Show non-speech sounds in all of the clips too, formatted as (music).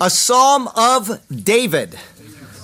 a psalm of David.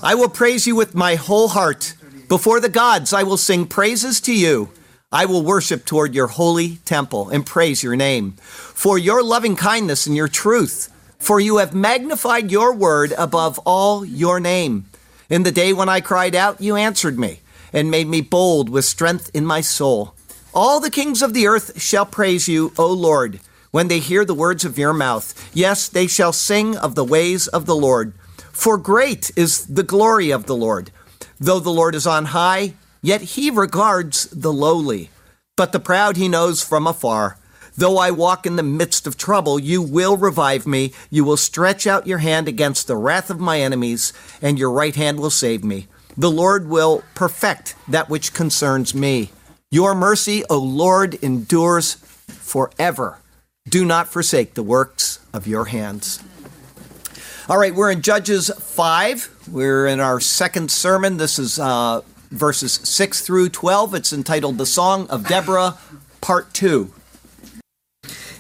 I will praise you with my whole heart. Before the gods, I will sing praises to you. I will worship toward your holy temple and praise your name for your loving kindness and your truth. For you have magnified your word above all your name. In the day when I cried out, you answered me and made me bold with strength in my soul. All the kings of the earth shall praise you, O Lord when they hear the words of your mouth. Yes, they shall sing of the ways of the Lord. For great is the glory of the Lord. Though the Lord is on high, yet he regards the lowly. But the proud he knows from afar. Though I walk in the midst of trouble, you will revive me. You will stretch out your hand against the wrath of my enemies, and your right hand will save me. The Lord will perfect that which concerns me. Your mercy, O Lord, endures forever. Do not forsake the works of your hands. All right, we're in Judges 5. We're in our second sermon. This is uh, verses 6 through 12. It's entitled The Song of Deborah, Part 2.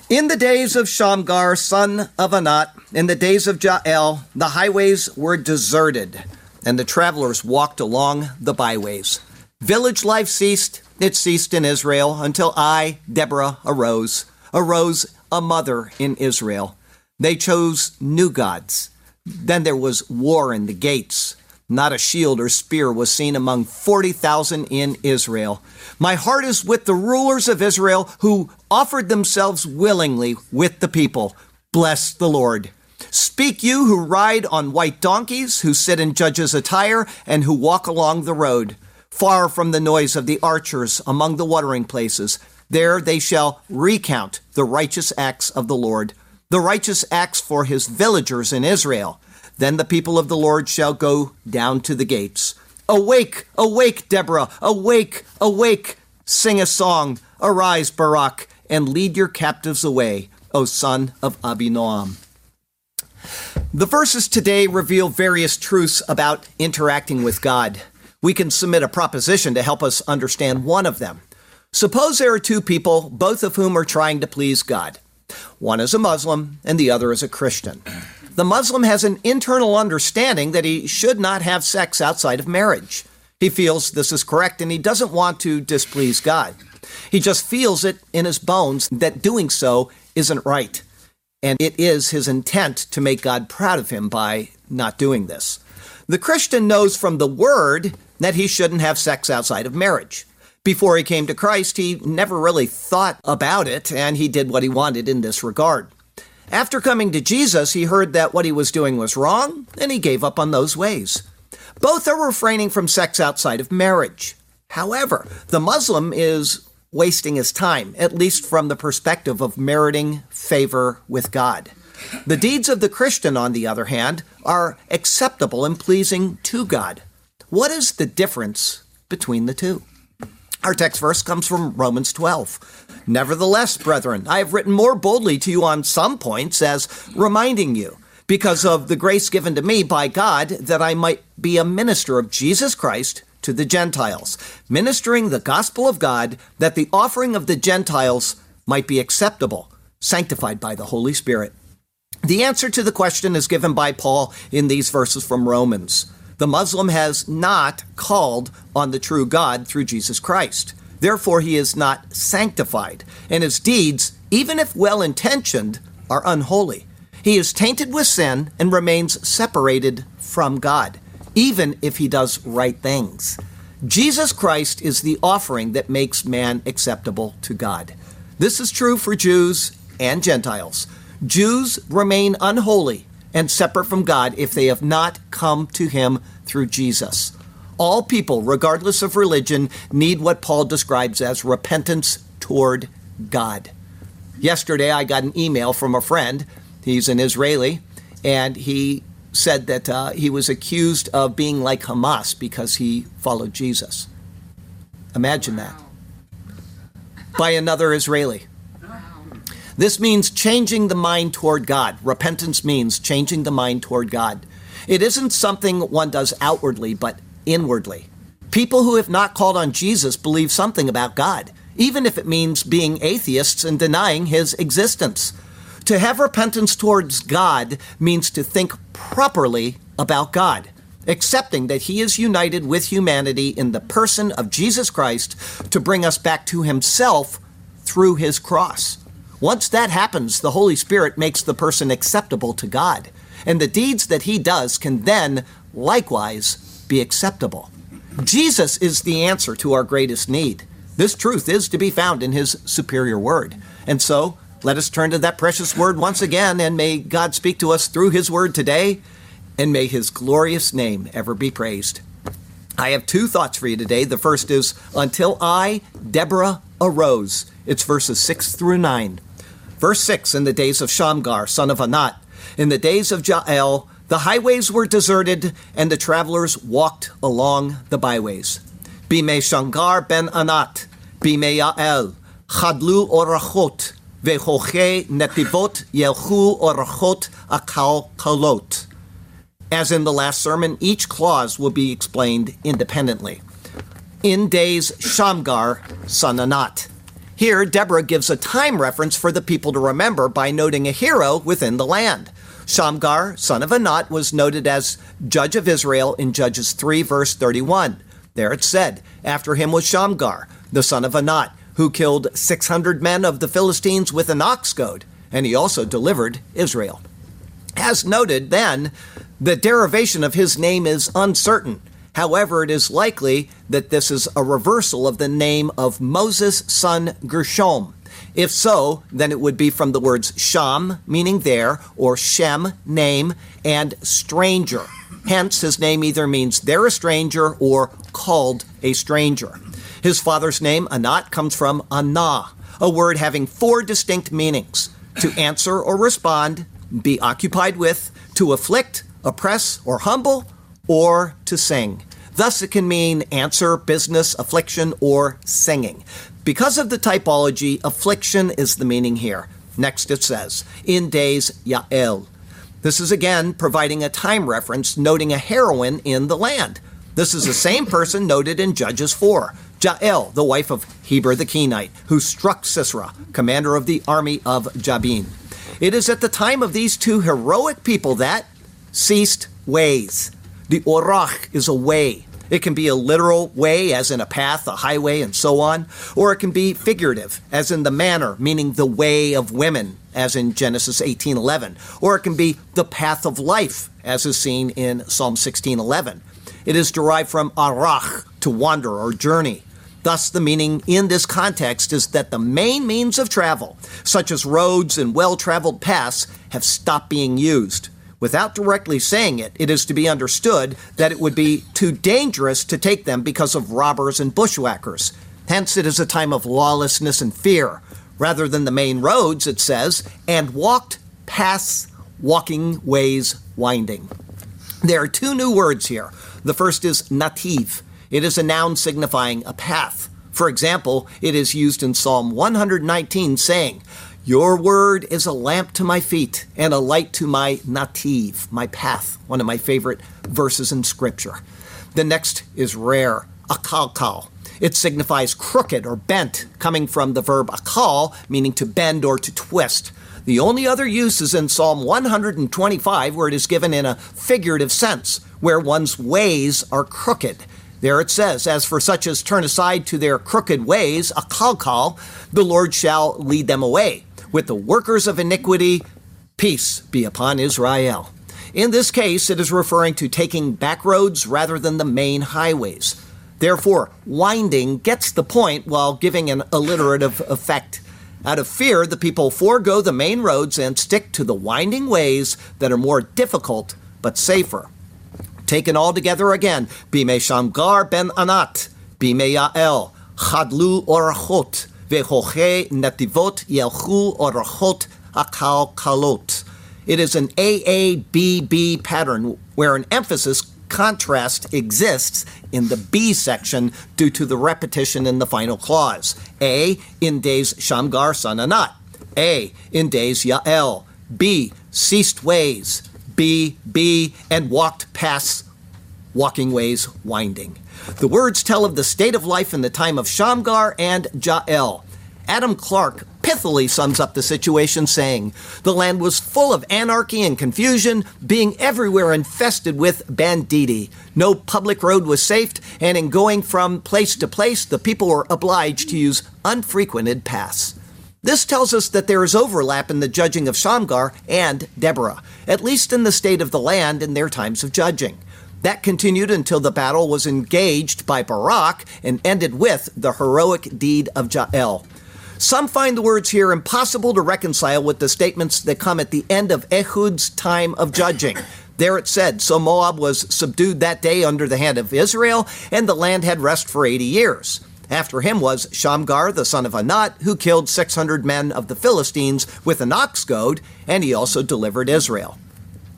In the days of Shamgar, son of Anat, in the days of Jael, the highways were deserted, and the travelers walked along the byways. Village life ceased. It ceased in Israel until I, Deborah, arose, arose a mother in Israel. They chose new gods. Then there was war in the gates. Not a shield or spear was seen among 40,000 in Israel. My heart is with the rulers of Israel who offered themselves willingly with the people. Bless the Lord. Speak you who ride on white donkeys, who sit in judges' attire, and who walk along the road, far from the noise of the archers among the watering places. There they shall recount the righteous acts of the Lord, the righteous acts for his villagers in Israel. Then the people of the Lord shall go down to the gates. Awake, awake, Deborah, awake, awake. Sing a song. Arise, Barak, and lead your captives away, O son of Abinoam. The verses today reveal various truths about interacting with God. We can submit a proposition to help us understand one of them. Suppose there are two people, both of whom are trying to please God. One is a Muslim and the other is a Christian. The Muslim has an internal understanding that he should not have sex outside of marriage. He feels this is correct and he doesn't want to displease God. He just feels it in his bones that doing so isn't right. And it is his intent to make God proud of him by not doing this. The Christian knows from the Word that he shouldn't have sex outside of marriage before he came to Christ, he never really thought about it, and he did what he wanted in this regard. After coming to Jesus, he heard that what he was doing was wrong, and he gave up on those ways. Both are refraining from sex outside of marriage. However, the Muslim is wasting his time, at least from the perspective of meriting favor with God. The deeds of the Christian, on the other hand, are acceptable and pleasing to God. What is the difference between the two? Our text verse comes from Romans 12. Nevertheless, brethren, I have written more boldly to you on some points as reminding you, because of the grace given to me by God, that I might be a minister of Jesus Christ to the Gentiles, ministering the gospel of God, that the offering of the Gentiles might be acceptable, sanctified by the Holy Spirit. The answer to the question is given by Paul in these verses from Romans. The Muslim has not called on the true God through Jesus Christ. Therefore, he is not sanctified, and his deeds, even if well intentioned, are unholy. He is tainted with sin and remains separated from God, even if he does right things. Jesus Christ is the offering that makes man acceptable to God. This is true for Jews and Gentiles. Jews remain unholy and separate from God if they have not come to Him through Jesus. All people, regardless of religion, need what Paul describes as repentance toward God. Yesterday, I got an email from a friend. He's an Israeli, and he said that uh, he was accused of being like Hamas because he followed Jesus. Imagine that. By another Israeli. This means changing the mind toward God. Repentance means changing the mind toward God. It isn't something one does outwardly, but inwardly. People who have not called on Jesus believe something about God, even if it means being atheists and denying his existence. To have repentance towards God means to think properly about God, accepting that he is united with humanity in the person of Jesus Christ to bring us back to himself through his cross. Once that happens, the Holy Spirit makes the person acceptable to God, and the deeds that he does can then likewise be acceptable. Jesus is the answer to our greatest need. This truth is to be found in his superior word. And so, let us turn to that precious word once again, and may God speak to us through his word today, and may his glorious name ever be praised. I have two thoughts for you today. The first is Until I, Deborah, arose. It's verses 6 through 9. Verse 6 In the days of Shamgar, son of Anat, in the days of Jael, the highways were deserted, and the travelers walked along the byways. Bime Shamgar ben Anat, Bime Yael, Chadlu orachot, Vehoche netivot yelchu orachot akal kalot. As in the last sermon, each clause will be explained independently. In days Shamgar, son of Anat. Here, Deborah gives a time reference for the people to remember by noting a hero within the land. Shamgar, son of Anat, was noted as judge of Israel in Judges 3, verse 31. There it said, After him was Shamgar, the son of Anat, who killed 600 men of the Philistines with an ox goad, and he also delivered Israel. As noted then, the derivation of his name is uncertain. However, it is likely that this is a reversal of the name of Moses' son Gershom. If so, then it would be from the words Sham, meaning there, or Shem, name, and stranger. Hence, his name either means they're a stranger or called a stranger. His father's name, Anat, comes from Anah, a word having four distinct meanings to answer or respond, be occupied with, to afflict, oppress, or humble, or to sing. Thus, it can mean answer, business, affliction, or singing. Because of the typology, affliction is the meaning here. Next, it says, in days Yael. This is again providing a time reference, noting a heroine in the land. This is the same (laughs) person noted in Judges 4. Jael, the wife of Heber the Kenite, who struck Sisera, commander of the army of Jabin. It is at the time of these two heroic people that ceased ways. The orach is a way. It can be a literal way, as in a path, a highway, and so on, or it can be figurative, as in the manner, meaning the way of women, as in Genesis 18:11, or it can be the path of life, as is seen in Psalm 16:11. It is derived from arach, to wander or journey. Thus, the meaning in this context is that the main means of travel, such as roads and well traveled paths, have stopped being used. Without directly saying it, it is to be understood that it would be too dangerous to take them because of robbers and bushwhackers. Hence, it is a time of lawlessness and fear. Rather than the main roads, it says, and walked paths, walking ways winding. There are two new words here. The first is nativ. It is a noun signifying a path. For example, it is used in Psalm 119 saying, your word is a lamp to my feet and a light to my nativ, my path, one of my favorite verses in Scripture. The next is rare, akalkal. It signifies crooked or bent, coming from the verb akal, meaning to bend or to twist. The only other use is in Psalm 125, where it is given in a figurative sense, where one's ways are crooked. There it says, As for such as turn aside to their crooked ways, akalkal, the Lord shall lead them away with the workers of iniquity, peace be upon Israel. In this case, it is referring to taking back roads rather than the main highways. Therefore, winding gets the point while giving an alliterative effect. Out of fear, the people forego the main roads and stick to the winding ways that are more difficult but safer. Taken all together again, Bime Shamgar ben Anat, Bime Yael, Chadlu Orachot, Nativot yelchu orachot akal kalot. It is an AABB pattern where an emphasis contrast exists in the B section due to the repetition in the final clause. A, in days Shamgar son Anat. A, in days Yael. B, ceased ways. B, B, and walked past walking ways winding. The words tell of the state of life in the time of Shamgar and Jael. Adam Clarke pithily sums up the situation, saying, The land was full of anarchy and confusion, being everywhere infested with banditti. No public road was safe, and in going from place to place, the people were obliged to use unfrequented paths. This tells us that there is overlap in the judging of Shamgar and Deborah, at least in the state of the land in their times of judging. That continued until the battle was engaged by Barak and ended with the heroic deed of Jael. Some find the words here impossible to reconcile with the statements that come at the end of Ehud's time of judging. There it said, So Moab was subdued that day under the hand of Israel, and the land had rest for 80 years. After him was Shamgar, the son of Anat, who killed 600 men of the Philistines with an ox goad, and he also delivered Israel.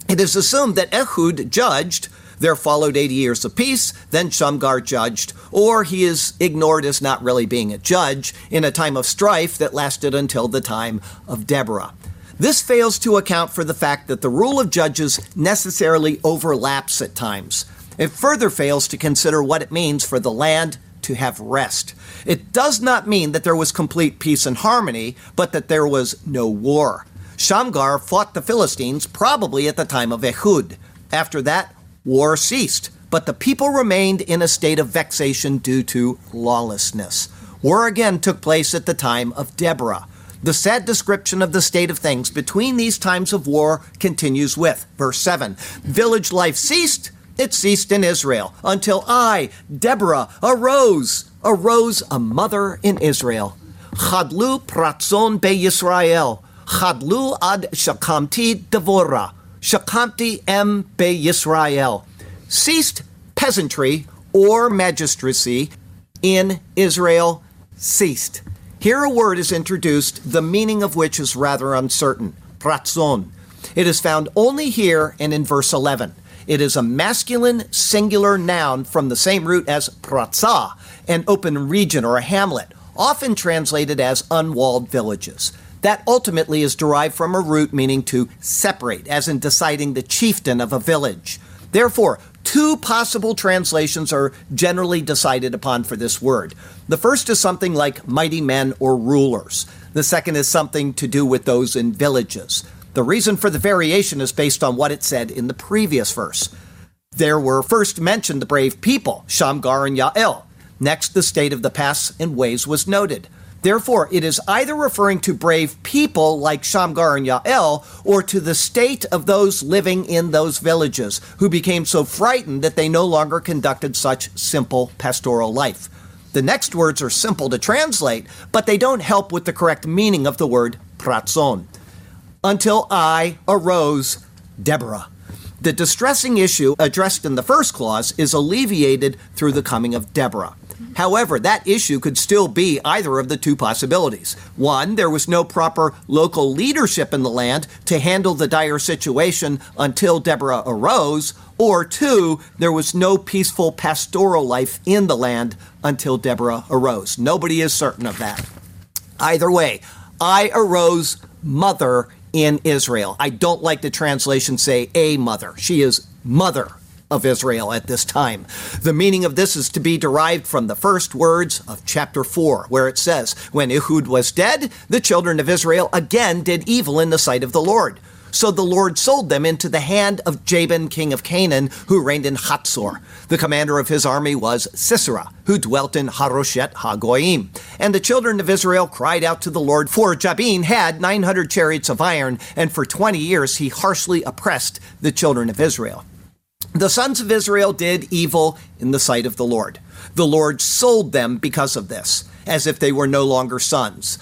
It is assumed that Ehud judged there followed 80 years of peace, then Shamgar judged, or he is ignored as not really being a judge in a time of strife that lasted until the time of Deborah. This fails to account for the fact that the rule of judges necessarily overlaps at times. It further fails to consider what it means for the land to have rest. It does not mean that there was complete peace and harmony, but that there was no war. Shamgar fought the Philistines probably at the time of Ehud. After that, war ceased, but the people remained in a state of vexation due to lawlessness. War again took place at the time of Deborah. The sad description of the state of things between these times of war continues with verse 7 Village life ceased, it ceased in Israel, until I, Deborah, arose, arose a mother in Israel. Chadlu pratzon be Yisrael, chadlu ad shakamti devora. Shakamti em be Yisrael, ceased peasantry or magistracy in Israel ceased. Here a word is introduced, the meaning of which is rather uncertain. Pratzon. It is found only here and in verse 11. It is a masculine singular noun from the same root as pratza, an open region or a hamlet, often translated as unwalled villages. That ultimately is derived from a root meaning to separate, as in deciding the chieftain of a village. Therefore, two possible translations are generally decided upon for this word. The first is something like mighty men or rulers. The second is something to do with those in villages. The reason for the variation is based on what it said in the previous verse. There were first mentioned the brave people, Shamgar and Yael. Next, the state of the paths and ways was noted. Therefore, it is either referring to brave people like Shamgar and Yael, or to the state of those living in those villages who became so frightened that they no longer conducted such simple pastoral life. The next words are simple to translate, but they don't help with the correct meaning of the word pratzon. Until I arose, Deborah. The distressing issue addressed in the first clause is alleviated through the coming of Deborah. However, that issue could still be either of the two possibilities. One, there was no proper local leadership in the land to handle the dire situation until Deborah arose, or two, there was no peaceful pastoral life in the land until Deborah arose. Nobody is certain of that. Either way, I arose mother in Israel. I don't like the translation say a mother. She is mother of Israel at this time. The meaning of this is to be derived from the first words of chapter 4, where it says, When Ehud was dead, the children of Israel again did evil in the sight of the Lord. So the Lord sold them into the hand of Jabin, king of Canaan, who reigned in Hatzor. The commander of his army was Sisera, who dwelt in Haroshet Hagoyim. And the children of Israel cried out to the Lord, for Jabin had 900 chariots of iron, and for 20 years he harshly oppressed the children of Israel. The sons of Israel did evil in the sight of the Lord. The Lord sold them because of this, as if they were no longer sons.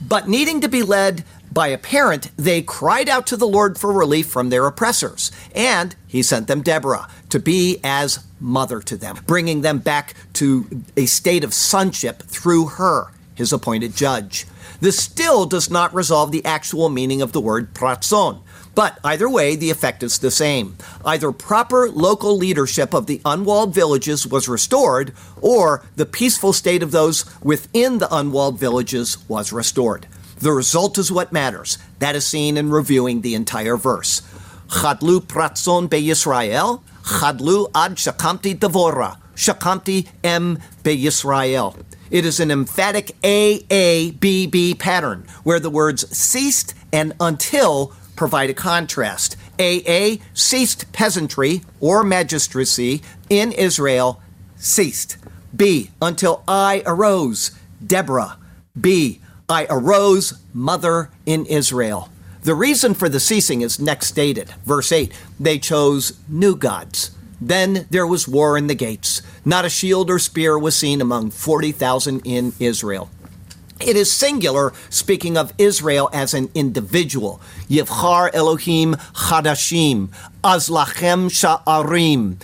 But needing to be led by a parent, they cried out to the Lord for relief from their oppressors. And he sent them Deborah to be as mother to them, bringing them back to a state of sonship through her, his appointed judge. This still does not resolve the actual meaning of the word pratzon. But either way, the effect is the same. Either proper local leadership of the unwalled villages was restored, or the peaceful state of those within the unwalled villages was restored. The result is what matters. That is seen in reviewing the entire verse. Chadlu pratzon be Yisrael, chadlu ad shakamti devora, shakamti em be Yisrael. It is an emphatic AABB pattern where the words ceased and until provide a contrast. AA, ceased peasantry or magistracy in Israel, ceased. B, until I arose, Deborah. B, I arose, mother in Israel. The reason for the ceasing is next stated. Verse 8 They chose new gods. Then there was war in the gates. Not a shield or spear was seen among 40,000 in Israel. It is singular, speaking of Israel as an individual. Yivchar Elohim Chadashim, Azlachem Sha'arim,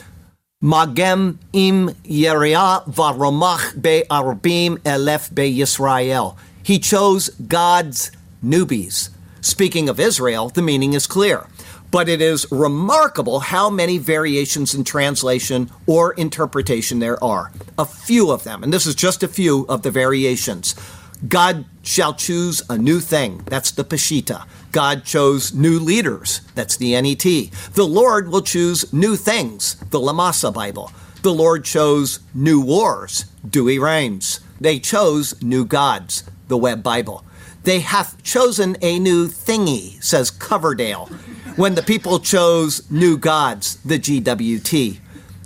Magem im Yeria Varomach be Arbim Elef be Yisrael. He chose God's newbies. Speaking of Israel, the meaning is clear but it is remarkable how many variations in translation or interpretation there are. A few of them, and this is just a few of the variations. God shall choose a new thing. That's the Peshitta. God chose new leaders. That's the NET. The Lord will choose new things. The Lamsa Bible. The Lord chose new wars. Douay-Rheims. They chose new gods. The Web Bible. They have chosen a new thingy, says Coverdale when the people chose new gods, the GWT.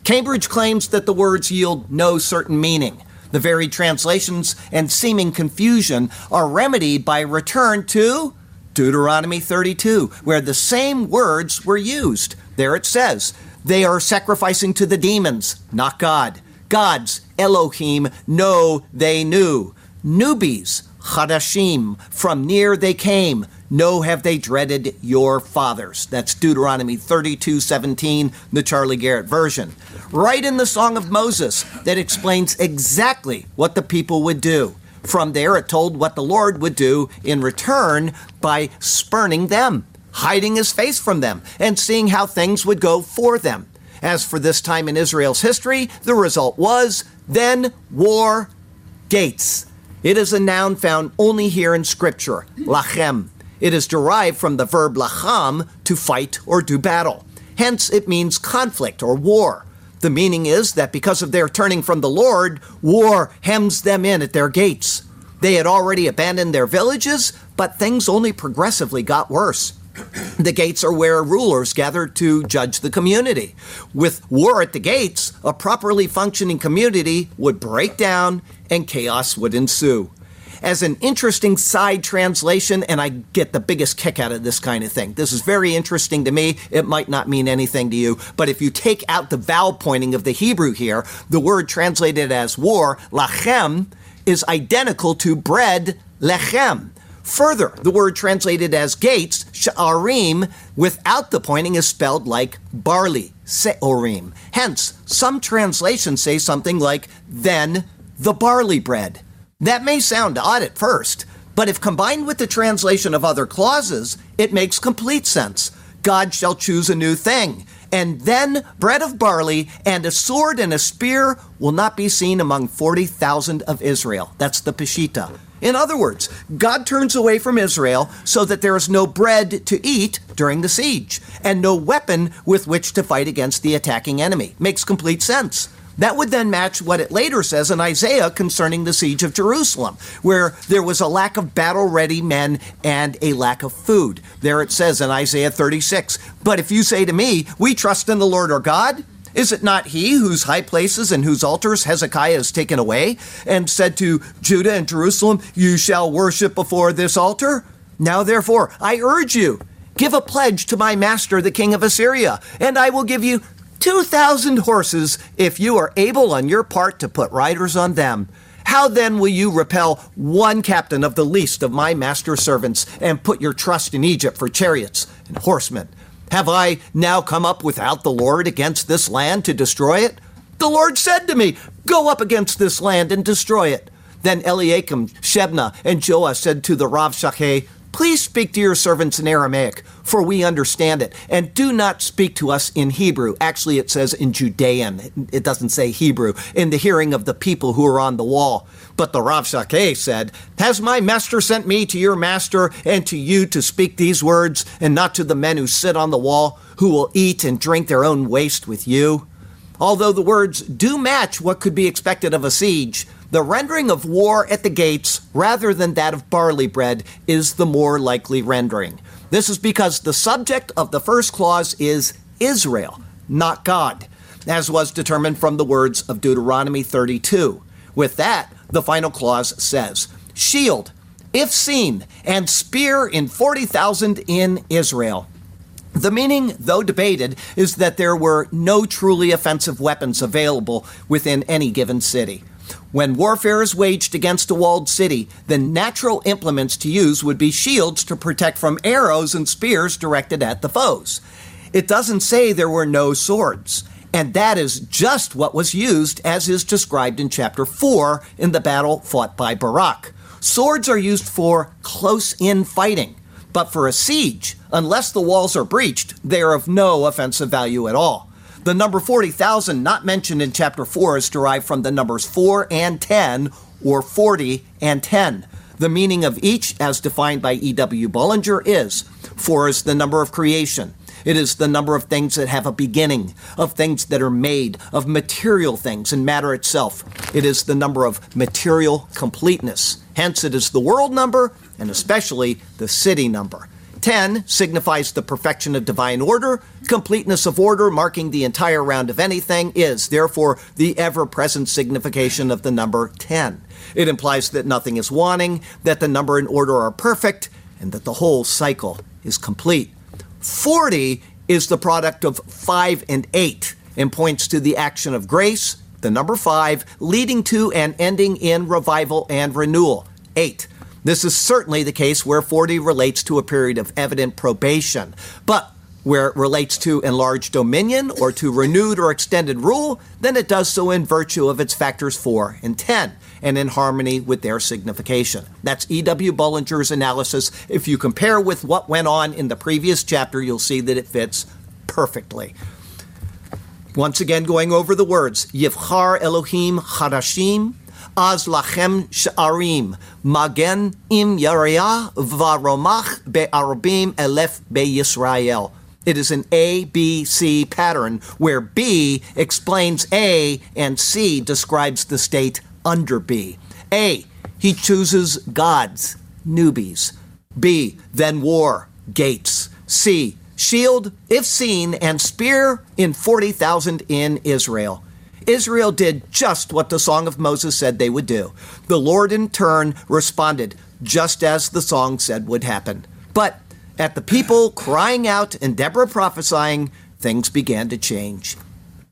Cambridge claims that the words yield no certain meaning. The varied translations and seeming confusion are remedied by return to Deuteronomy 32, where the same words were used. There it says, They are sacrificing to the demons, not God. Gods, Elohim, know they knew. Newbies, Chadashim, from near they came. No have they dreaded your fathers. That's Deuteronomy 32 17, the Charlie Garrett version. Right in the Song of Moses that explains exactly what the people would do. From there, it told what the Lord would do in return by spurning them, hiding his face from them, and seeing how things would go for them. As for this time in Israel's history, the result was then war gates. It is a noun found only here in Scripture, lachem. It is derived from the verb lacham, to fight or do battle. Hence, it means conflict or war. The meaning is that because of their turning from the Lord, war hems them in at their gates. They had already abandoned their villages, but things only progressively got worse. The gates are where rulers gather to judge the community. With war at the gates, a properly functioning community would break down and chaos would ensue as an interesting side translation, and I get the biggest kick out of this kind of thing. This is very interesting to me. It might not mean anything to you, but if you take out the vowel pointing of the Hebrew here, the word translated as war, lachem, is identical to bread, lechem. Further, the word translated as gates, sha'arim, without the pointing is spelled like barley, se'orim. Hence, some translations say something like, then the barley bread. That may sound odd at first, but if combined with the translation of other clauses, it makes complete sense. God shall choose a new thing. And then bread of barley and a sword and a spear will not be seen among 40,000 of Israel. That's the Peshitta. In other words, God turns away from Israel so that there is no bread to eat during the siege and no weapon with which to fight against the attacking enemy. Makes complete sense. That would then match what it later says in Isaiah concerning the siege of Jerusalem, where there was a lack of battle ready men and a lack of food. There it says in Isaiah 36 But if you say to me, We trust in the Lord our God, is it not he whose high places and whose altars Hezekiah has taken away, and said to Judah and Jerusalem, You shall worship before this altar? Now therefore, I urge you, give a pledge to my master, the king of Assyria, and I will give you 2,000 horses if you are able on your part to put riders on them. How then will you repel one captain of the least of my master's servants and put your trust in Egypt for chariots and horsemen? Have I now come up without the Lord against this land to destroy it? The Lord said to me, Go up against this land and destroy it. Then Eliakim, Shebna, and Joah said to the Rav Shacheh, Please speak to your servants in Aramaic, for we understand it, and do not speak to us in Hebrew. Actually, it says in Judean. It doesn't say Hebrew, in the hearing of the people who are on the wall. But the Rav Shakeh said, Has my master sent me to your master and to you to speak these words, and not to the men who sit on the wall, who will eat and drink their own waste with you? Although the words do match what could be expected of a siege, the rendering of war at the gates, rather than that of barley bread, is the more likely rendering. This is because the subject of the first clause is Israel, not God, as was determined from the words of Deuteronomy 32. With that, the final clause says, Shield, if seen, and spear in 40,000 in Israel. The meaning, though debated, is that there were no truly offensive weapons available within any given city. When warfare is waged against a walled city, the natural implements to use would be shields to protect from arrows and spears directed at the foes. It doesn't say there were no swords. And that is just what was used as is described in chapter 4 in the battle fought by Barak. Swords are used for close in fighting, but for a siege, unless the walls are breached, they are of no offensive value at all. The number 40,000 not mentioned in chapter 4 is derived from the numbers 4 and 10 or 40 and 10. The meaning of each, as defined by E.W. Bullinger, is 4 is the number of creation. It is the number of things that have a beginning, of things that are made, of material things and matter itself. It is the number of material completeness. Hence, it is the world number and especially the city number. 10 signifies the perfection of divine order. Completeness of order, marking the entire round of anything, is therefore the ever present signification of the number 10. It implies that nothing is wanting, that the number and order are perfect, and that the whole cycle is complete. 40 is the product of 5 and 8 and points to the action of grace, the number 5, leading to and ending in revival and renewal. 8 this is certainly the case where 40 relates to a period of evident probation. But where it relates to enlarged dominion or to renewed or extended rule, then it does so in virtue of its factors 4 and 10 and in harmony with their signification. That's E.W. Bullinger's analysis. If you compare with what went on in the previous chapter, you'll see that it fits perfectly. Once again, going over the words Yivchar Elohim Hadashim, It is an A, B, C pattern where B explains A and C describes the state under B. A, he chooses gods, newbies. B, then war, gates. C, shield, if seen, and spear in 40,000 in Israel. Israel did just what the Song of Moses said they would do. The Lord, in turn, responded just as the song said would happen. But at the people crying out and Deborah prophesying, things began to change.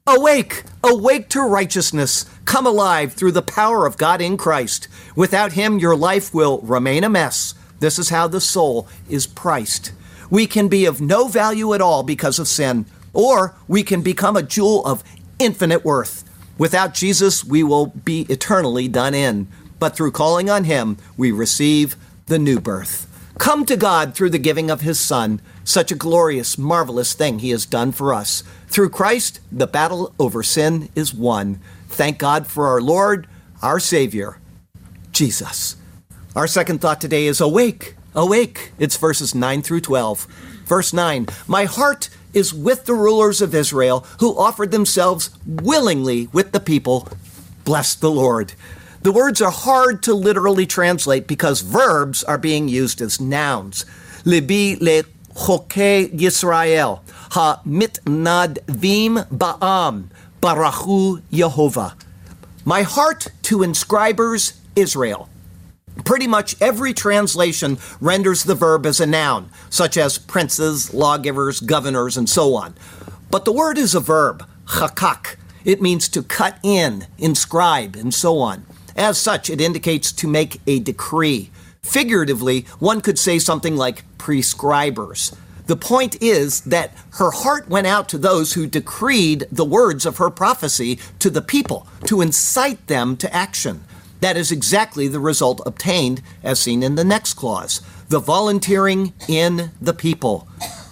Awake! Awake to righteousness! Come alive through the power of God in Christ. Without Him, your life will remain a mess. This is how the soul is priced. We can be of no value at all because of sin, or we can become a jewel of infinite worth. Without Jesus, we will be eternally done in, but through calling on Him, we receive the new birth. Come to God through the giving of His Son, such a glorious, marvelous thing He has done for us. Through Christ, the battle over sin is won. Thank God for our Lord, our Savior, Jesus. Our second thought today is awake, awake. It's verses 9 through 12. Verse 9 My heart is with the rulers of Israel who offered themselves willingly with the people. Bless the Lord. The words are hard to literally translate because verbs are being used as nouns. Libi le choke Yisrael, ha mitnadvim ba'am, barachu Yehovah. My heart to inscribers Israel. Pretty much every translation renders the verb as a noun, such as princes, lawgivers, governors, and so on. But the word is a verb, chakak. It means to cut in, inscribe, and so on. As such, it indicates to make a decree. Figuratively, one could say something like prescribers. The point is that her heart went out to those who decreed the words of her prophecy to the people to incite them to action. That is exactly the result obtained, as seen in the next clause. the volunteering in the people.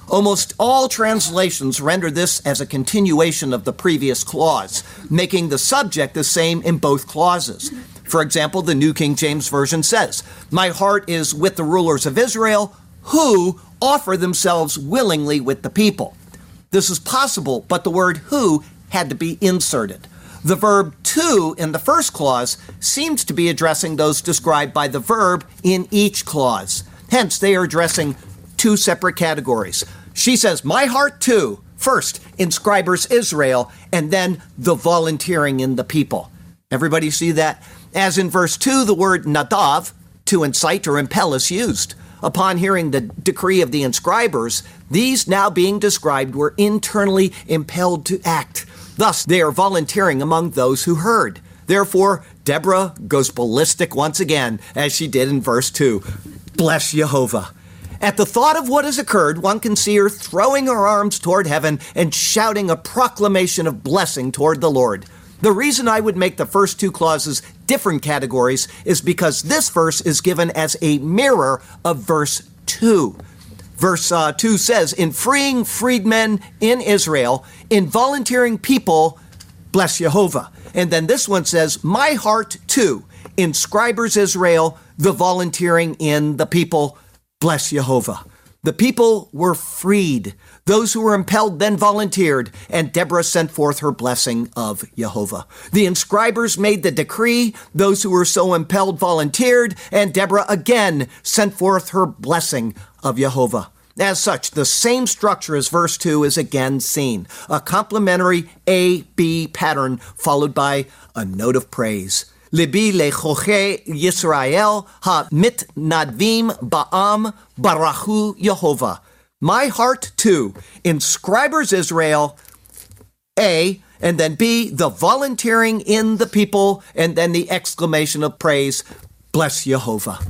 Almost all translations render this as a continuation of the previous clause, making the subject the same in both clauses. For example, the New King James Version says, My heart is with the rulers of Israel who offer themselves willingly with the people. This is possible, but the word who had to be inserted. The verb to in the first clause seems to be addressing those described by the verb in each clause. Hence, they are addressing two separate categories. She says, My heart too, first, inscribers Israel, and then the volunteering in the people. Everybody see that? As in verse 2, the word nadav, to incite or impel, is used. Upon hearing the decree of the inscribers, these now being described were internally impelled to act. Thus, they are volunteering among those who heard. Therefore, Deborah goes ballistic once again, as she did in verse 2. Bless Jehovah. At the thought of what has occurred, one can see her throwing her arms toward heaven and shouting a proclamation of blessing toward the Lord. The reason I would make the first two clauses different categories is because this verse is given as a mirror of verse 2. Verse uh, 2 says, In freeing freedmen in Israel, in volunteering people, bless Jehovah. And then this one says, My heart too, inscribers Israel, the volunteering in the people, bless Jehovah. The people were freed. Those who were impelled then volunteered, and Deborah sent forth her blessing of Jehovah. The inscribers made the decree. Those who were so impelled volunteered, and Deborah again sent forth her blessing of Jehovah. As such, the same structure as verse 2 is again seen a complementary A B pattern followed by a note of praise. Libi lechoche Yisrael ha mit nadvim ba'am barachu Yehovah. My heart too, inscribers Israel, A, and then B, the volunteering in the people, and then the exclamation of praise, bless Jehovah.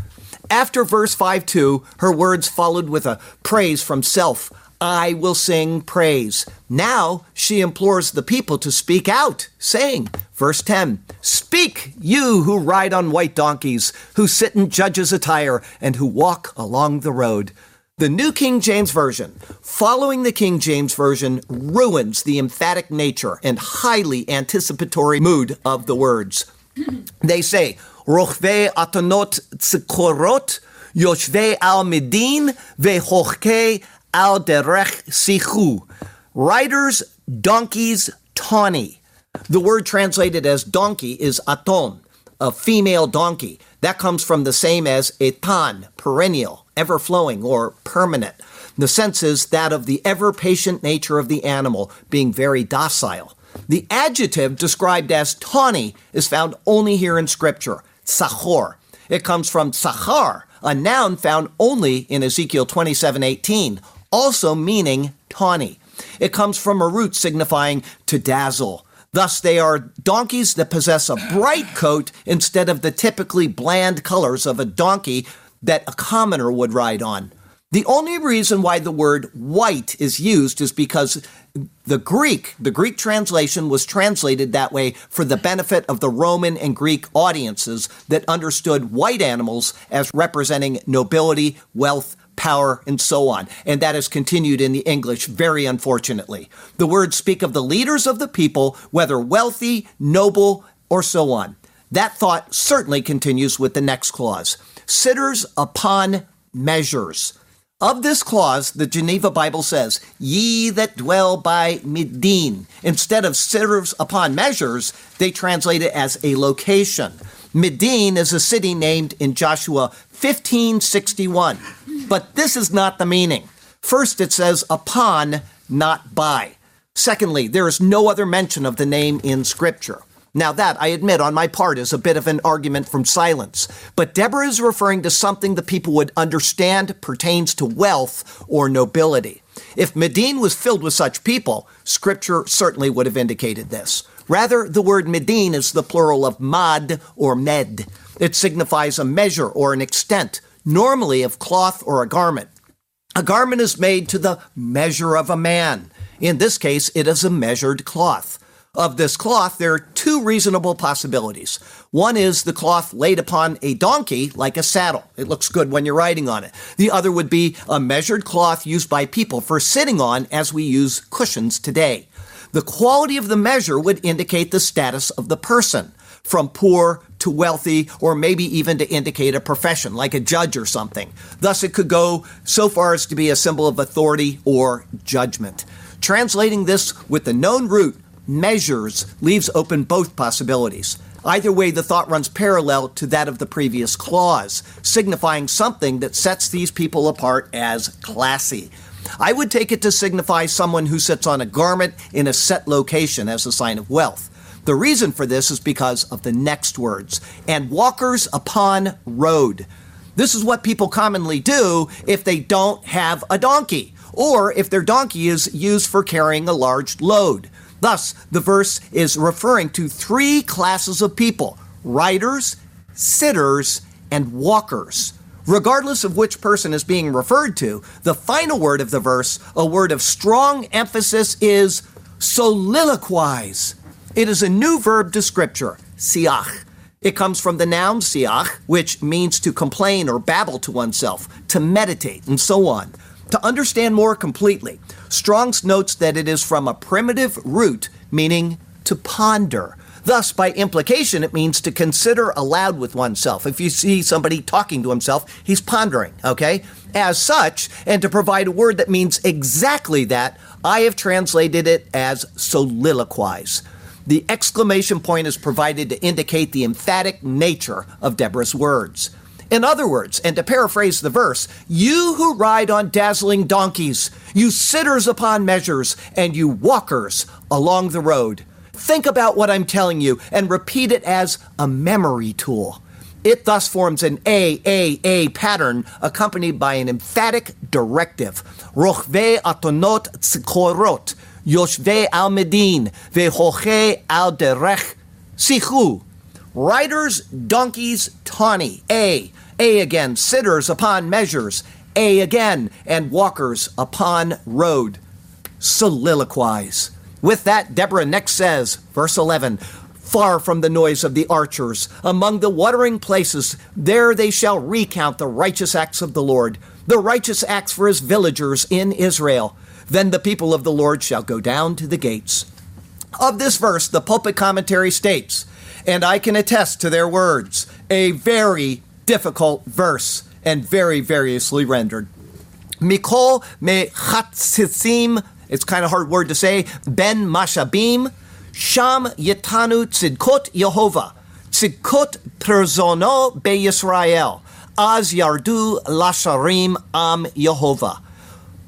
After verse 5 2, her words followed with a praise from self. I will sing praise. Now she implores the people to speak out, saying, verse 10 Speak, you who ride on white donkeys, who sit in judges' attire, and who walk along the road. The New King James Version, following the King James Version, ruins the emphatic nature and highly anticipatory mood of the words. (clears throat) They say, Rochve atonot tsikorot, yoshve al medin, vehochke al derech sichu. Riders, donkeys, tawny. The word translated as donkey is aton, a female donkey. That comes from the same as etan, perennial ever flowing, or permanent. The sense is that of the ever patient nature of the animal, being very docile. The adjective described as tawny is found only here in Scripture, tzachor. It comes from tzachar, a noun found only in Ezekiel 27:18, also meaning tawny. It comes from a root signifying to dazzle. Thus, they are donkeys that possess a bright coat instead of the typically bland colors of a donkey that a commoner would ride on. The only reason why the word white is used is because the Greek, the Greek translation was translated that way for the benefit of the Roman and Greek audiences that understood white animals as representing nobility, wealth, power, and so on. And that has continued in the English, very unfortunately. The words speak of the leaders of the people, whether wealthy, noble, or so on. That thought certainly continues with the next clause sitters upon measures. Of this clause, the Geneva Bible says, Ye that dwell by Midin. Instead of sitters upon measures, they translate it as a location. Midin is a city named in Joshua 1561. But this is not the meaning. First, it says upon, not by. Secondly, there is no other mention of the name in Scripture. Now, that, I admit, on my part, is a bit of an argument from silence. But Deborah is referring to something the people would understand pertains to wealth or nobility. If Medine was filled with such people, Scripture certainly would have indicated this. Rather, the word Medine is the plural of mad or med. It signifies a measure or an extent, normally of cloth or a garment. A garment is made to the measure of a man. In this case, it is a measured cloth. Of this cloth, there are two reasonable possibilities. One is the cloth laid upon a donkey like a saddle. It looks good when you're riding on it. The other would be a measured cloth used by people for sitting on as we use cushions today. The quality of the measure would indicate the status of the person, from poor to wealthy, or maybe even to indicate a profession, like a judge or something. Thus, it could go so far as to be a symbol of authority or judgment. Translating this with the known root, measures, leaves open both possibilities. Either way, the thought runs parallel to that of the previous clause, signifying something that sets these people apart as classy. I would take it to signify someone who sits on a garment in a set location as a sign of wealth. The reason for this is because of the next words and walkers upon road. This is what people commonly do if they don't have a donkey, or if their donkey is used for carrying a large load. Thus, the verse is referring to three classes of people riders, sitters, and walkers. Regardless of which person is being referred to, the final word of the verse, a word of strong emphasis, is soliloquize. It is a new verb to scripture, siach. It comes from the noun siach, which means to complain or babble to oneself, to meditate, and so on. To understand more completely, Strong's notes that it is from a primitive root meaning to ponder. Thus, by implication, it means to consider aloud with oneself. If you see somebody talking to himself, he's pondering, okay? As such, and to provide a word that means exactly that, I have translated it as soliloquize. The exclamation point is provided to indicate the emphatic nature of Deborah's words. In other words, and to paraphrase the verse, you who ride on dazzling donkeys, you sitters upon measures, and you walkers along the road. Think about what I'm telling you and repeat it as a memory tool. It thus forms an A, A, A pattern accompanied by an emphatic directive. Rochve atonot tzkorot, yoshve al medin, vehoche al derech, sichu. Riders, donkeys, tawny. A. A again. Sitters upon measures. A again. And walkers upon road. Soliloquize. With that, Deborah next says, verse 11, Far from the noise of the archers, among the watering places, there they shall recount the righteous acts of the Lord, the righteous acts for his villagers in Israel. Then the people of the Lord shall go down to the gates. Of this verse, the pulpit commentary states, and I can attest to their words. A very difficult verse and very variously rendered. Mikol me chatzitzim, it's kind of hard word to say, ben mashabim, sham yetanu tzidkot Yehovah, tzidkot perzono be Yisrael, az yardu lasharim am Yehovah.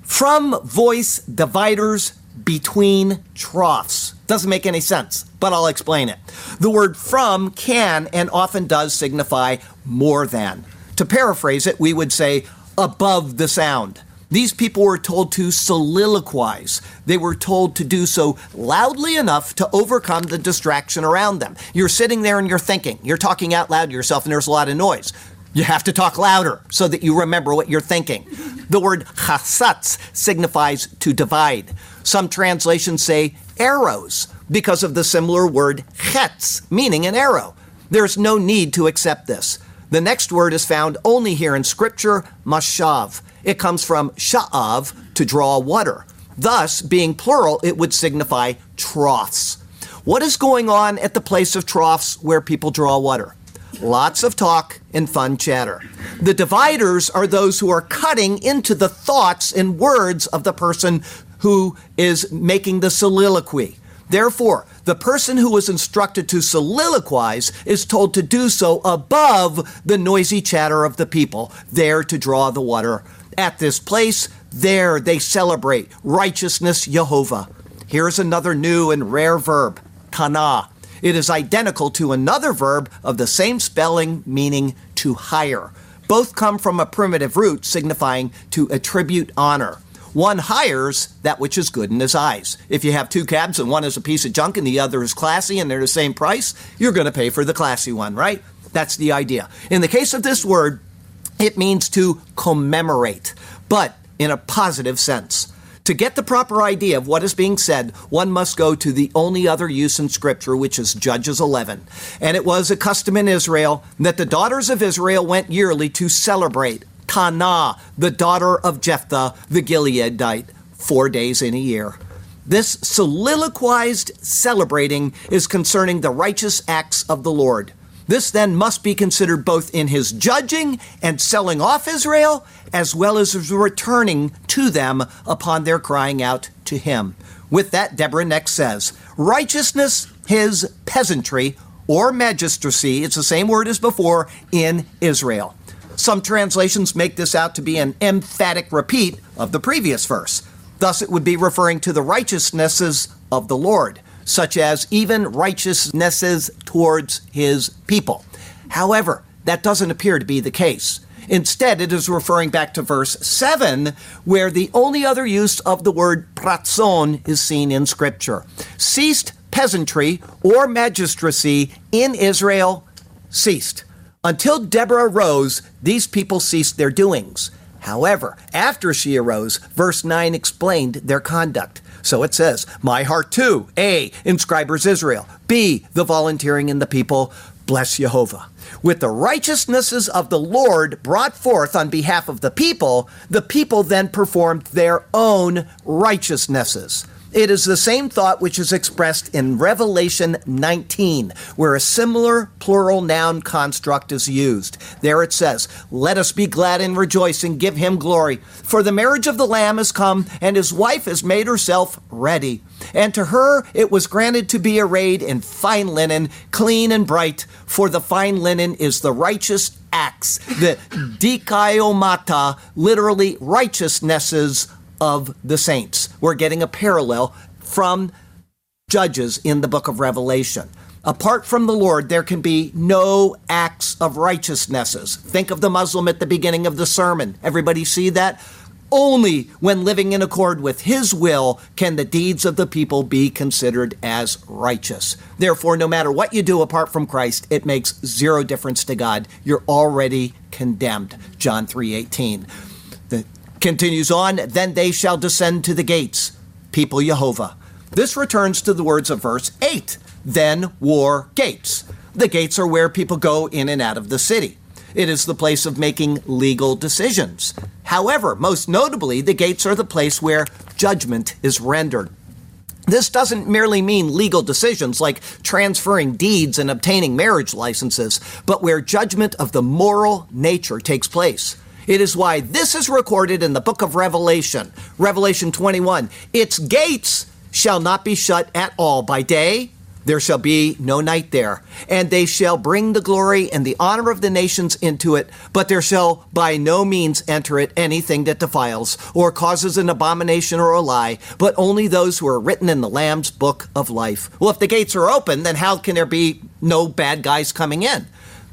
From voice dividers between troughs. Doesn't make any sense, but I'll explain it. The word from can and often does signify more than. To paraphrase it, we would say above the sound. These people were told to soliloquize. They were told to do so loudly enough to overcome the distraction around them. You're sitting there and you're thinking, you're talking out loud to yourself, and there's a lot of noise. You have to talk louder so that you remember what you're thinking. The word chasatz signifies to divide. Some translations say arrows because of the similar word chetz, meaning an arrow. There's no need to accept this. The next word is found only here in Scripture, mashav. It comes from sha'av, to draw water. Thus, being plural, it would signify troughs. What is going on at the place of troughs where people draw water? Lots of talk and fun chatter. The dividers are those who are cutting into the thoughts and words of the person who is making the soliloquy. Therefore, the person who is instructed to soliloquize is told to do so above the noisy chatter of the people, there to draw the water. At this place, there they celebrate righteousness Jehovah. Here's another new and rare verb, kana. It is identical to another verb of the same spelling meaning to hire. Both come from a primitive root signifying to attribute honor. One hires that which is good in his eyes. If you have two cabs and one is a piece of junk and the other is classy and they're the same price, you're going to pay for the classy one, right? That's the idea. In the case of this word, it means to commemorate, but in a positive sense. To get the proper idea of what is being said, one must go to the only other use in Scripture, which is Judges 11. And it was a custom in Israel that the daughters of Israel went yearly to celebrate Tanah, the daughter of Jephthah the Gileadite, four days in a year. This soliloquized celebrating is concerning the righteous acts of the Lord. This then must be considered both in his judging and selling off Israel, as well as his returning to them upon their crying out to him. With that, Deborah next says, Righteousness, his peasantry, or magistracy, it's the same word as before, in Israel. Some translations make this out to be an emphatic repeat of the previous verse. Thus, it would be referring to the righteousnesses of the Lord, such as even righteousnesses towards his people. However, that doesn't appear to be the case. Instead, it is referring back to verse 7, where the only other use of the word pratzon is seen in Scripture. Ceased peasantry or magistracy in Israel ceased. Until Deborah rose, these people ceased their doings. However, after she arose, verse 9 explained their conduct. So it says, My heart too. A. Inscribers Israel. B. The volunteering in the people. Bless Jehovah. With the righteousnesses of the Lord brought forth on behalf of the people, the people then performed their own righteousnesses. It is the same thought which is expressed in Revelation 19, where a similar plural noun construct is used. There it says, Let us be glad and rejoice and give him glory, for the marriage of the Lamb has come, and his wife has made herself ready. And to her it was granted to be arrayed in fine linen, clean and bright, for the fine linen is the righteous acts, the dikaiomata, literally righteousnesses of the saints. We're getting a parallel from Judges in the book of Revelation. Apart from the Lord, there can be no acts of righteousnesses. Think of the Muslim at the beginning of the sermon. Everybody see that? Only when living in accord with His will can the deeds of the people be considered as righteous. Therefore, no matter what you do apart from Christ, it makes zero difference to God. You're already condemned. John 3:18. The Continues on, then they shall descend to the gates, people Jehovah. This returns to the words of verse 8 then war gates. The gates are where people go in and out of the city. It is the place of making legal decisions. However, most notably, the gates are the place where judgment is rendered. This doesn't merely mean legal decisions like transferring deeds and obtaining marriage licenses, but where judgment of the moral nature takes place. It is why this is recorded in the book of Revelation, Revelation 21. Its gates shall not be shut at all by day. There shall be no night there, and they shall bring the glory and the honor of the nations into it, but there shall by no means enter it anything that defiles, or causes an abomination or a lie, but only those who are written in the Lamb's book of life. Well, if the gates are open, then how can there be no bad guys coming in?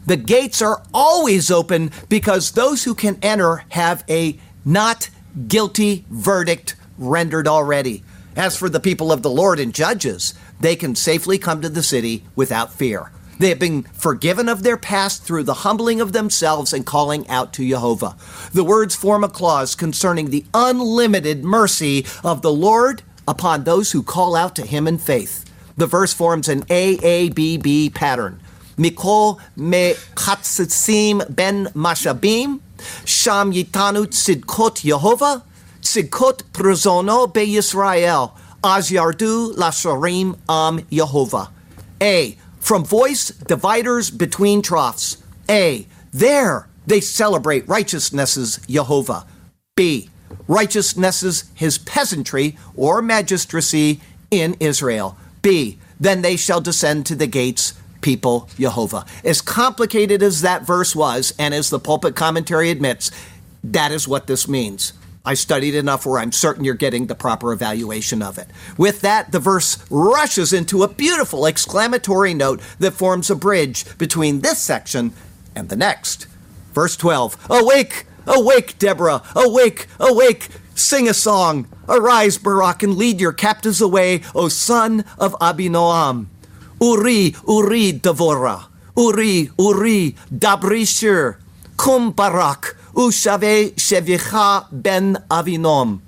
The gates are always open because those who can enter have a not guilty verdict rendered already. As for the people of the Lord and judges, they can safely come to the city without fear. They have been forgiven of their past through the humbling of themselves and calling out to Jehovah. The words form a clause concerning the unlimited mercy of the Lord upon those who call out to him in faith. The verse forms an AABB pattern. Mikol katsitsim Ben Mashabim, Sham Yitanu Tzidkot Yehovah, Tzidkot Prizono Be Yisrael, Az Yardu Lasharim Am Yehovah. A. From voice dividers between troughs. A. There they celebrate righteousnesses Yehovah. B. Righteousnesses his peasantry or magistracy in Israel. B. Then they shall descend to the gates people Jehovah. As complicated as that verse was, and as the pulpit commentary admits, that is what this means. I studied enough where I'm certain you're getting the proper evaluation of it. With that, the verse rushes into a beautiful exclamatory note that forms a bridge between this section and the next. Verse 12 Awake, awake, Deborah, awake, awake, sing a song. Arise, Barak, and lead your captives away, O son of Abinoam. Uri, Uri, Devora. Uri, Uri, Dabrishir. Kum Barak, Ushave Shevicha ben Avinom.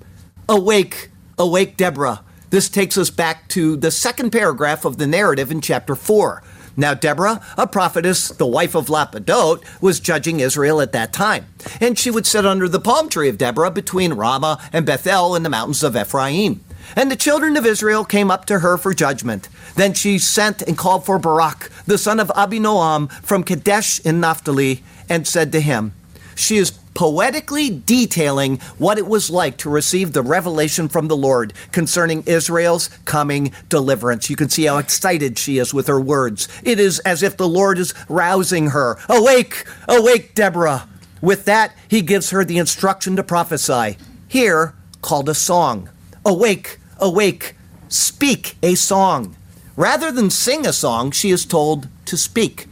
Awake, Awake, Deborah. This takes us back to the second paragraph of the narrative in chapter 4. Now, Deborah, a prophetess, the wife of Lapidoth, was judging Israel at that time. And she would sit under the palm tree of Deborah between Ramah and Bethel in the mountains of Ephraim. And the children of Israel came up to her for judgment. Then she sent and called for Barak, the son of Abinoam, from Kadesh in Naphtali, and said to him, She is poetically detailing what it was like to receive the revelation from the Lord concerning Israel's coming deliverance. You can see how excited she is with her words. It is as if the Lord is rousing her. Awake, awake, Deborah. With that, he gives her the instruction to prophesy, here called a song. Awake, awake, speak a song. Rather than sing a song, she is told to speak.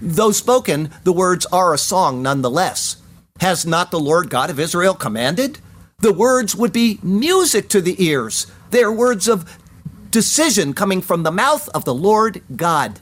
Though spoken, the words are a song nonetheless. Has not the Lord God of Israel commanded? The words would be music to the ears. They are words of decision coming from the mouth of the Lord God.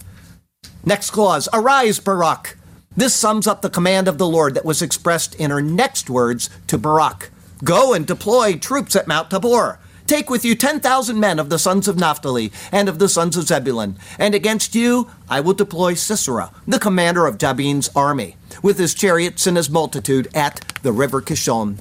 Next clause Arise, Barak. This sums up the command of the Lord that was expressed in her next words to Barak Go and deploy troops at Mount Tabor. Take with you 10,000 men of the sons of Naphtali and of the sons of Zebulun, and against you I will deploy Sisera, the commander of Jabin's army, with his chariots and his multitude at the river Kishon.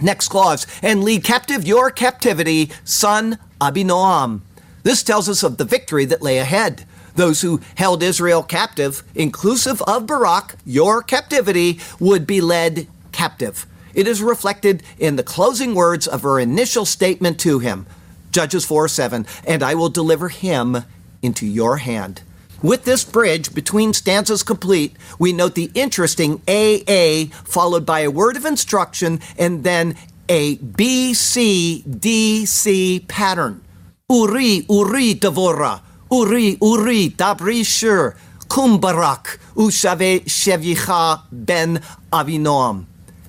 Next clause, and lead captive your captivity, son Abinoam. This tells us of the victory that lay ahead. Those who held Israel captive, inclusive of Barak, your captivity, would be led captive. It is reflected in the closing words of her initial statement to him Judges 4 7, and I will deliver him into your hand. With this bridge between stanzas complete, we note the interesting AA followed by a word of instruction and then a B C D C pattern. Uri, Uri, Devora, Uri, Uri, Dabri Shur, Kumbarak, Ushave Shevicha ben Avinoam.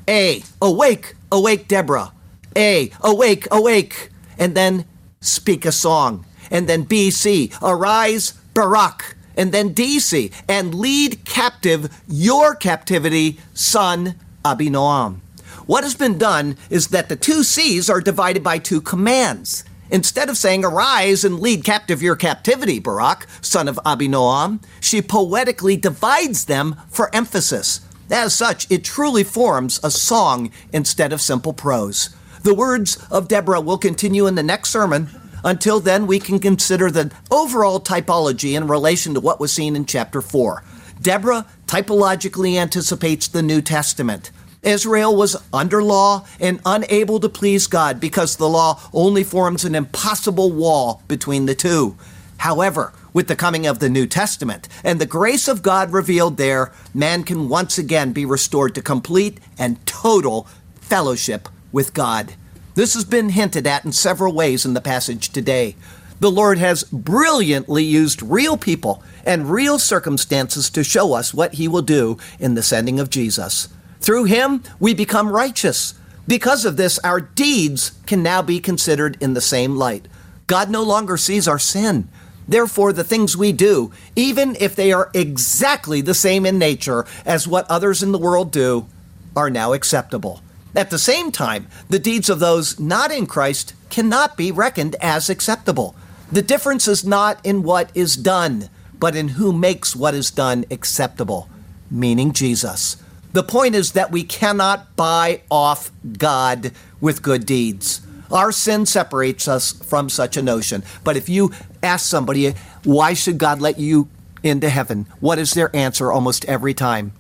A, awake, awake, Deborah. A, awake, awake. And then speak a song. And then B, C, arise, Barak. And then D, C, and lead captive your captivity, son Abinoam. What has been done is that the two C's are divided by two commands. Instead of saying, Arise and lead captive your captivity, Barak, son of Abinoam, she poetically divides them for emphasis. As such, it truly forms a song instead of simple prose. The words of Deborah will continue in the next sermon. Until then, we can consider the overall typology in relation to what was seen in chapter 4. Deborah typologically anticipates the New Testament. Israel was under law and unable to please God because the law only forms an impossible wall between the two. However, with the coming of the New Testament and the grace of God revealed there, man can once again be restored to complete and total fellowship with God. This has been hinted at in several ways in the passage today. The Lord has brilliantly used real people and real circumstances to show us what He will do in the sending of Jesus. Through Him, we become righteous. Because of this, our deeds can now be considered in the same light. God no longer sees our sin. Therefore, the things we do, even if they are exactly the same in nature as what others in the world do, are now acceptable. At the same time, the deeds of those not in Christ cannot be reckoned as acceptable. The difference is not in what is done, but in who makes what is done acceptable, meaning Jesus. The point is that we cannot buy off God with good deeds. Our sin separates us from such a notion. But if you ask somebody, why should God let you into heaven? What is their answer almost every time?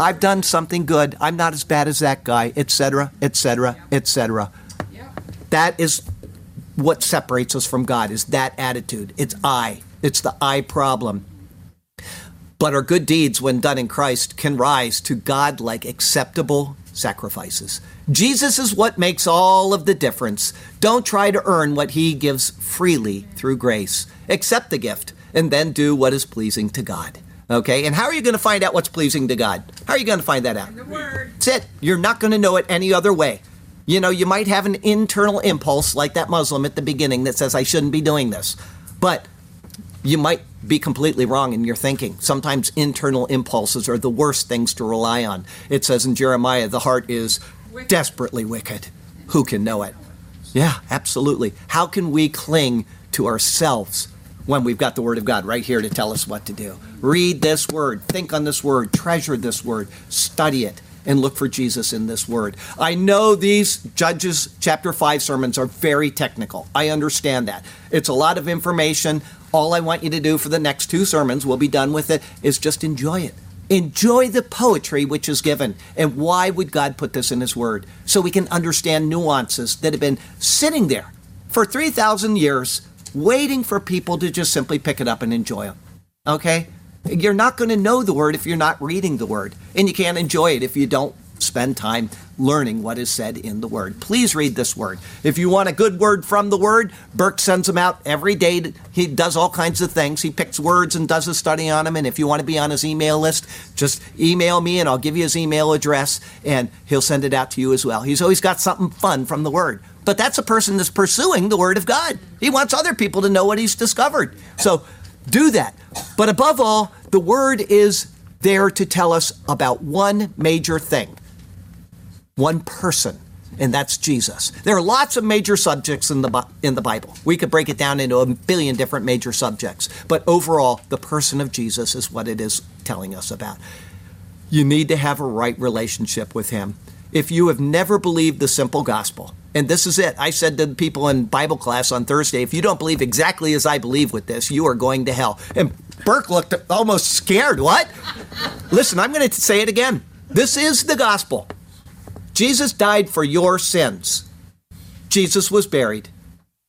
I've done something good. I'm not as bad as that guy, etc., etc., etc. That is what separates us from God is that attitude. It's I. It's the I problem. But our good deeds, when done in Christ, can rise to God like acceptable sacrifices. Jesus is what makes all of the difference. Don't try to earn what he gives freely through grace. Accept the gift and then do what is pleasing to God. Okay? And how are you going to find out what's pleasing to God? How are you going to find that out? The word. That's it. You're not going to know it any other way. You know, you might have an internal impulse like that Muslim at the beginning that says, I shouldn't be doing this. But you might be completely wrong in your thinking. Sometimes internal impulses are the worst things to rely on. It says in Jeremiah, the heart is Wicked. desperately wicked. Who can know it? Yeah, absolutely. How can we cling to ourselves when we've got the Word of God right here to tell us what to do? Read this Word, think on this Word, treasure this Word, study it, and look for Jesus in this Word. I know these Judges chapter 5 sermons are very technical. I understand that. It's a lot of information. All I want you to do for the next two sermons, we'll be done with it, is just enjoy it. Enjoy the poetry which is given. And why would God put this in His Word? So we can understand nuances that have been sitting there for 3,000 years, waiting for people to just simply pick it up and enjoy them. Okay? You're not going to know the Word if you're not reading the Word. And you can't enjoy it if you don't spend time learning what is said in the Word. Please read this Word. If you want a good word from the Word, Burke sends them out every day. He does all kinds of things. He picks words and does a study on them. And if you want to be on his email list, just email me and I'll give you his email address and he'll send it out to you as well. He's always got something fun from the Word. But that's a person that's pursuing the Word of God. He wants other people to know what he's discovered. So do that. But above all, the Word is there to tell us about one major thing one person, and that's Jesus. There are lots of major subjects in the in the Bible. We could break it down into a billion different major subjects, but overall, the person of Jesus is what it is telling us about. You need to have a right relationship with him. If you have never believed the simple gospel, and this is it. I said to the people in Bible class on Thursday, if you don't believe exactly as I believe with this, you are going to hell. And Burke looked almost scared. What? (laughs) Listen, I'm going to say it again. This is the gospel. Jesus died for your sins. Jesus was buried.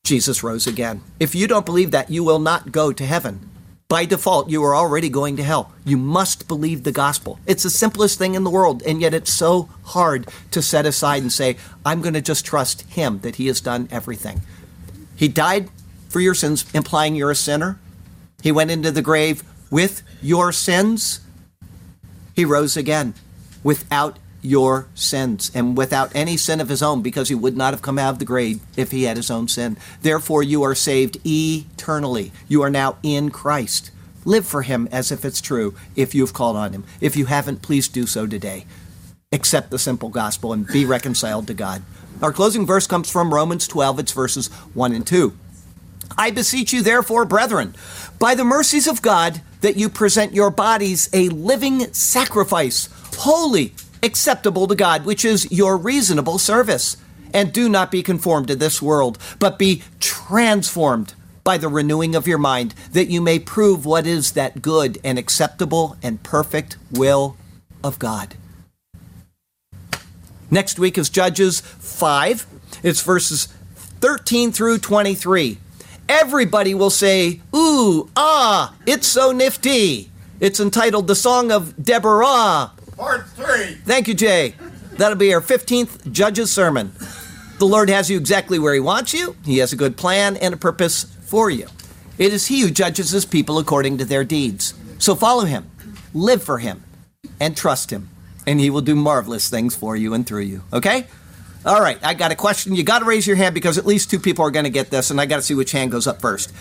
Jesus rose again. If you don't believe that, you will not go to heaven. By default, you are already going to hell. You must believe the gospel. It's the simplest thing in the world, and yet it's so hard to set aside and say, I'm going to just trust him that he has done everything. He died for your sins, implying you're a sinner. He went into the grave with your sins. He rose again without your sins and without any sin of his own because he would not have come out of the grave if he had his own sin. Therefore, you are saved eternally. You are now in Christ. Live for him as if it's true if you've called on him. If you haven't, please do so today. Accept the simple gospel and be reconciled to God. Our closing verse comes from Romans 12, it's verses 1 and 2. I beseech you, therefore, brethren, by the mercies of God, that you present your bodies a living sacrifice, holy, acceptable to God, which is your reasonable service. And do not be conformed to this world, but be transformed by the renewing of your mind, that you may prove what is that good and acceptable and perfect will of God. Next week is Judges 5. It's verses 13 through 23. Everybody will say, Ooh, ah, it's so nifty. It's entitled The Song of Deborah. Part three. Thank you, Jay. That'll be our 15th Judges sermon. The Lord has you exactly where He wants you. He has a good plan and a purpose for you. It is He who judges His people according to their deeds. So follow Him, live for Him, and trust Him, and He will do marvelous things for you and through you. Okay? All right, I got a question. You got to raise your hand because at least two people are going to get this, and I got to see which hand goes up first.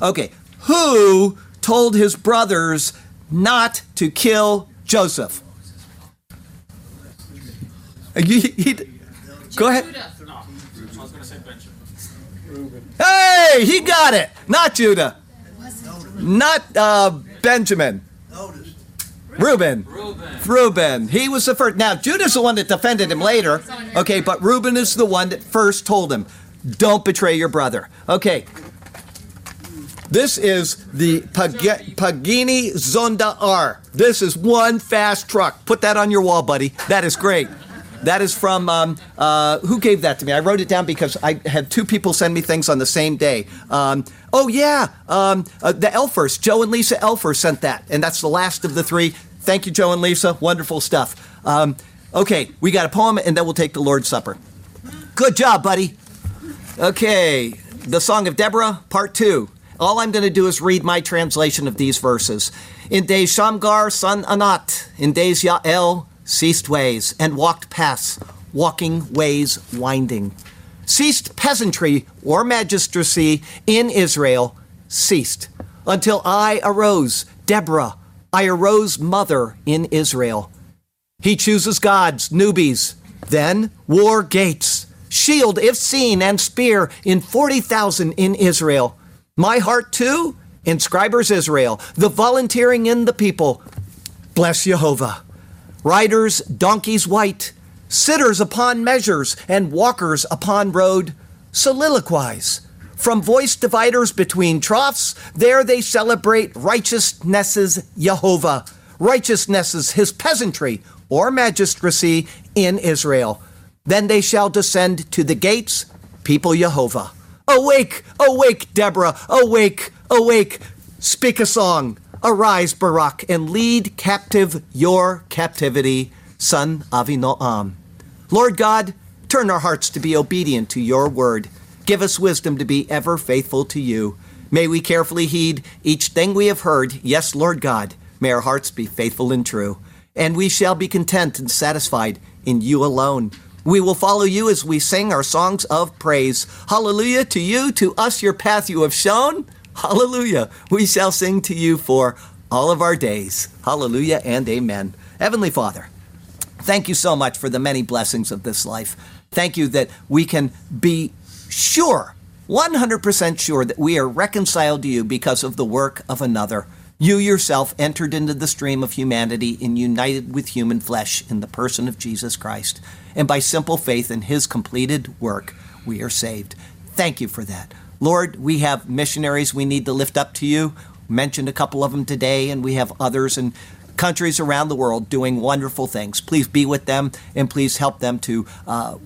Okay, who told his brothers not to kill Joseph? He, go ahead. Hey, he got it. Not Judah. Not uh, Benjamin. Reuben. Reuben. He was the first. Now, Judah's the one that defended him later. Okay, but Reuben is the one that first told him, don't betray your brother. Okay. This is the Pag- Pagani Zonda R. This is one fast truck. Put that on your wall, buddy. That is great. That is from um, uh, who gave that to me? I wrote it down because I had two people send me things on the same day. Um, oh yeah, um, uh, the Elfers, Joe and Lisa Elfer sent that, and that's the last of the three. Thank you, Joe and Lisa. Wonderful stuff. Um, okay, we got a poem, and then we'll take the Lord's Supper. Good job, buddy. Okay, the Song of Deborah, Part Two. All I'm going to do is read my translation of these verses. In days Shamgar, son Anat, in days Yael, ceased ways and walked paths, walking ways winding. Ceased peasantry or magistracy in Israel, ceased until I arose, Deborah, I arose mother in Israel. He chooses gods, newbies, then war gates. shield if seen, and spear in 40,000 in Israel. My heart too, inscribers Israel, the volunteering in the people. Bless Jehovah. Riders, donkeys white, sitters upon measures, and walkers upon road, soliloquize. From voice dividers between troughs, there they celebrate righteousnesses Jehovah, righteousnesses his peasantry or magistracy in Israel. Then they shall descend to the gates, people Jehovah. Awake, awake, Deborah, awake, awake. Speak a song. Arise, Barak, and lead captive your captivity, son Avinoam. Lord God, turn our hearts to be obedient to your word. Give us wisdom to be ever faithful to you. May we carefully heed each thing we have heard. Yes, Lord God, may our hearts be faithful and true. And we shall be content and satisfied in you alone. We will follow you as we sing our songs of praise. Hallelujah to you, to us your path you have shown. Hallelujah. We shall sing to you for all of our days. Hallelujah and amen. Heavenly Father, thank you so much for the many blessings of this life. Thank you that we can be sure, 100% sure, that we are reconciled to you because of the work of another. You yourself entered into the stream of humanity and united with human flesh in the person of Jesus Christ. And by simple faith in his completed work, we are saved. Thank you for that. Lord, we have missionaries we need to lift up to you. Mentioned a couple of them today, and we have others in countries around the world doing wonderful things. Please be with them and please help them to uh,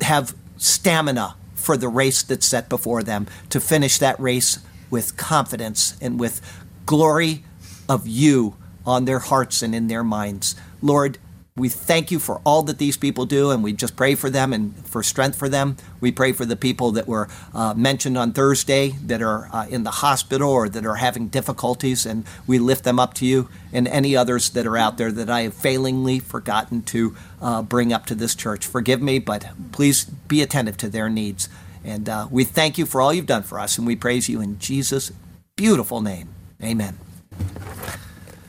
have stamina for the race that's set before them, to finish that race with confidence and with glory of you on their hearts and in their minds. Lord, we thank you for all that these people do, and we just pray for them and for strength for them. We pray for the people that were uh, mentioned on Thursday that are uh, in the hospital or that are having difficulties, and we lift them up to you, and any others that are out there that I have failingly forgotten to uh, bring up to this church. Forgive me, but please be attentive to their needs. And uh, we thank you for all you've done for us, and we praise you in Jesus' beautiful name. Amen.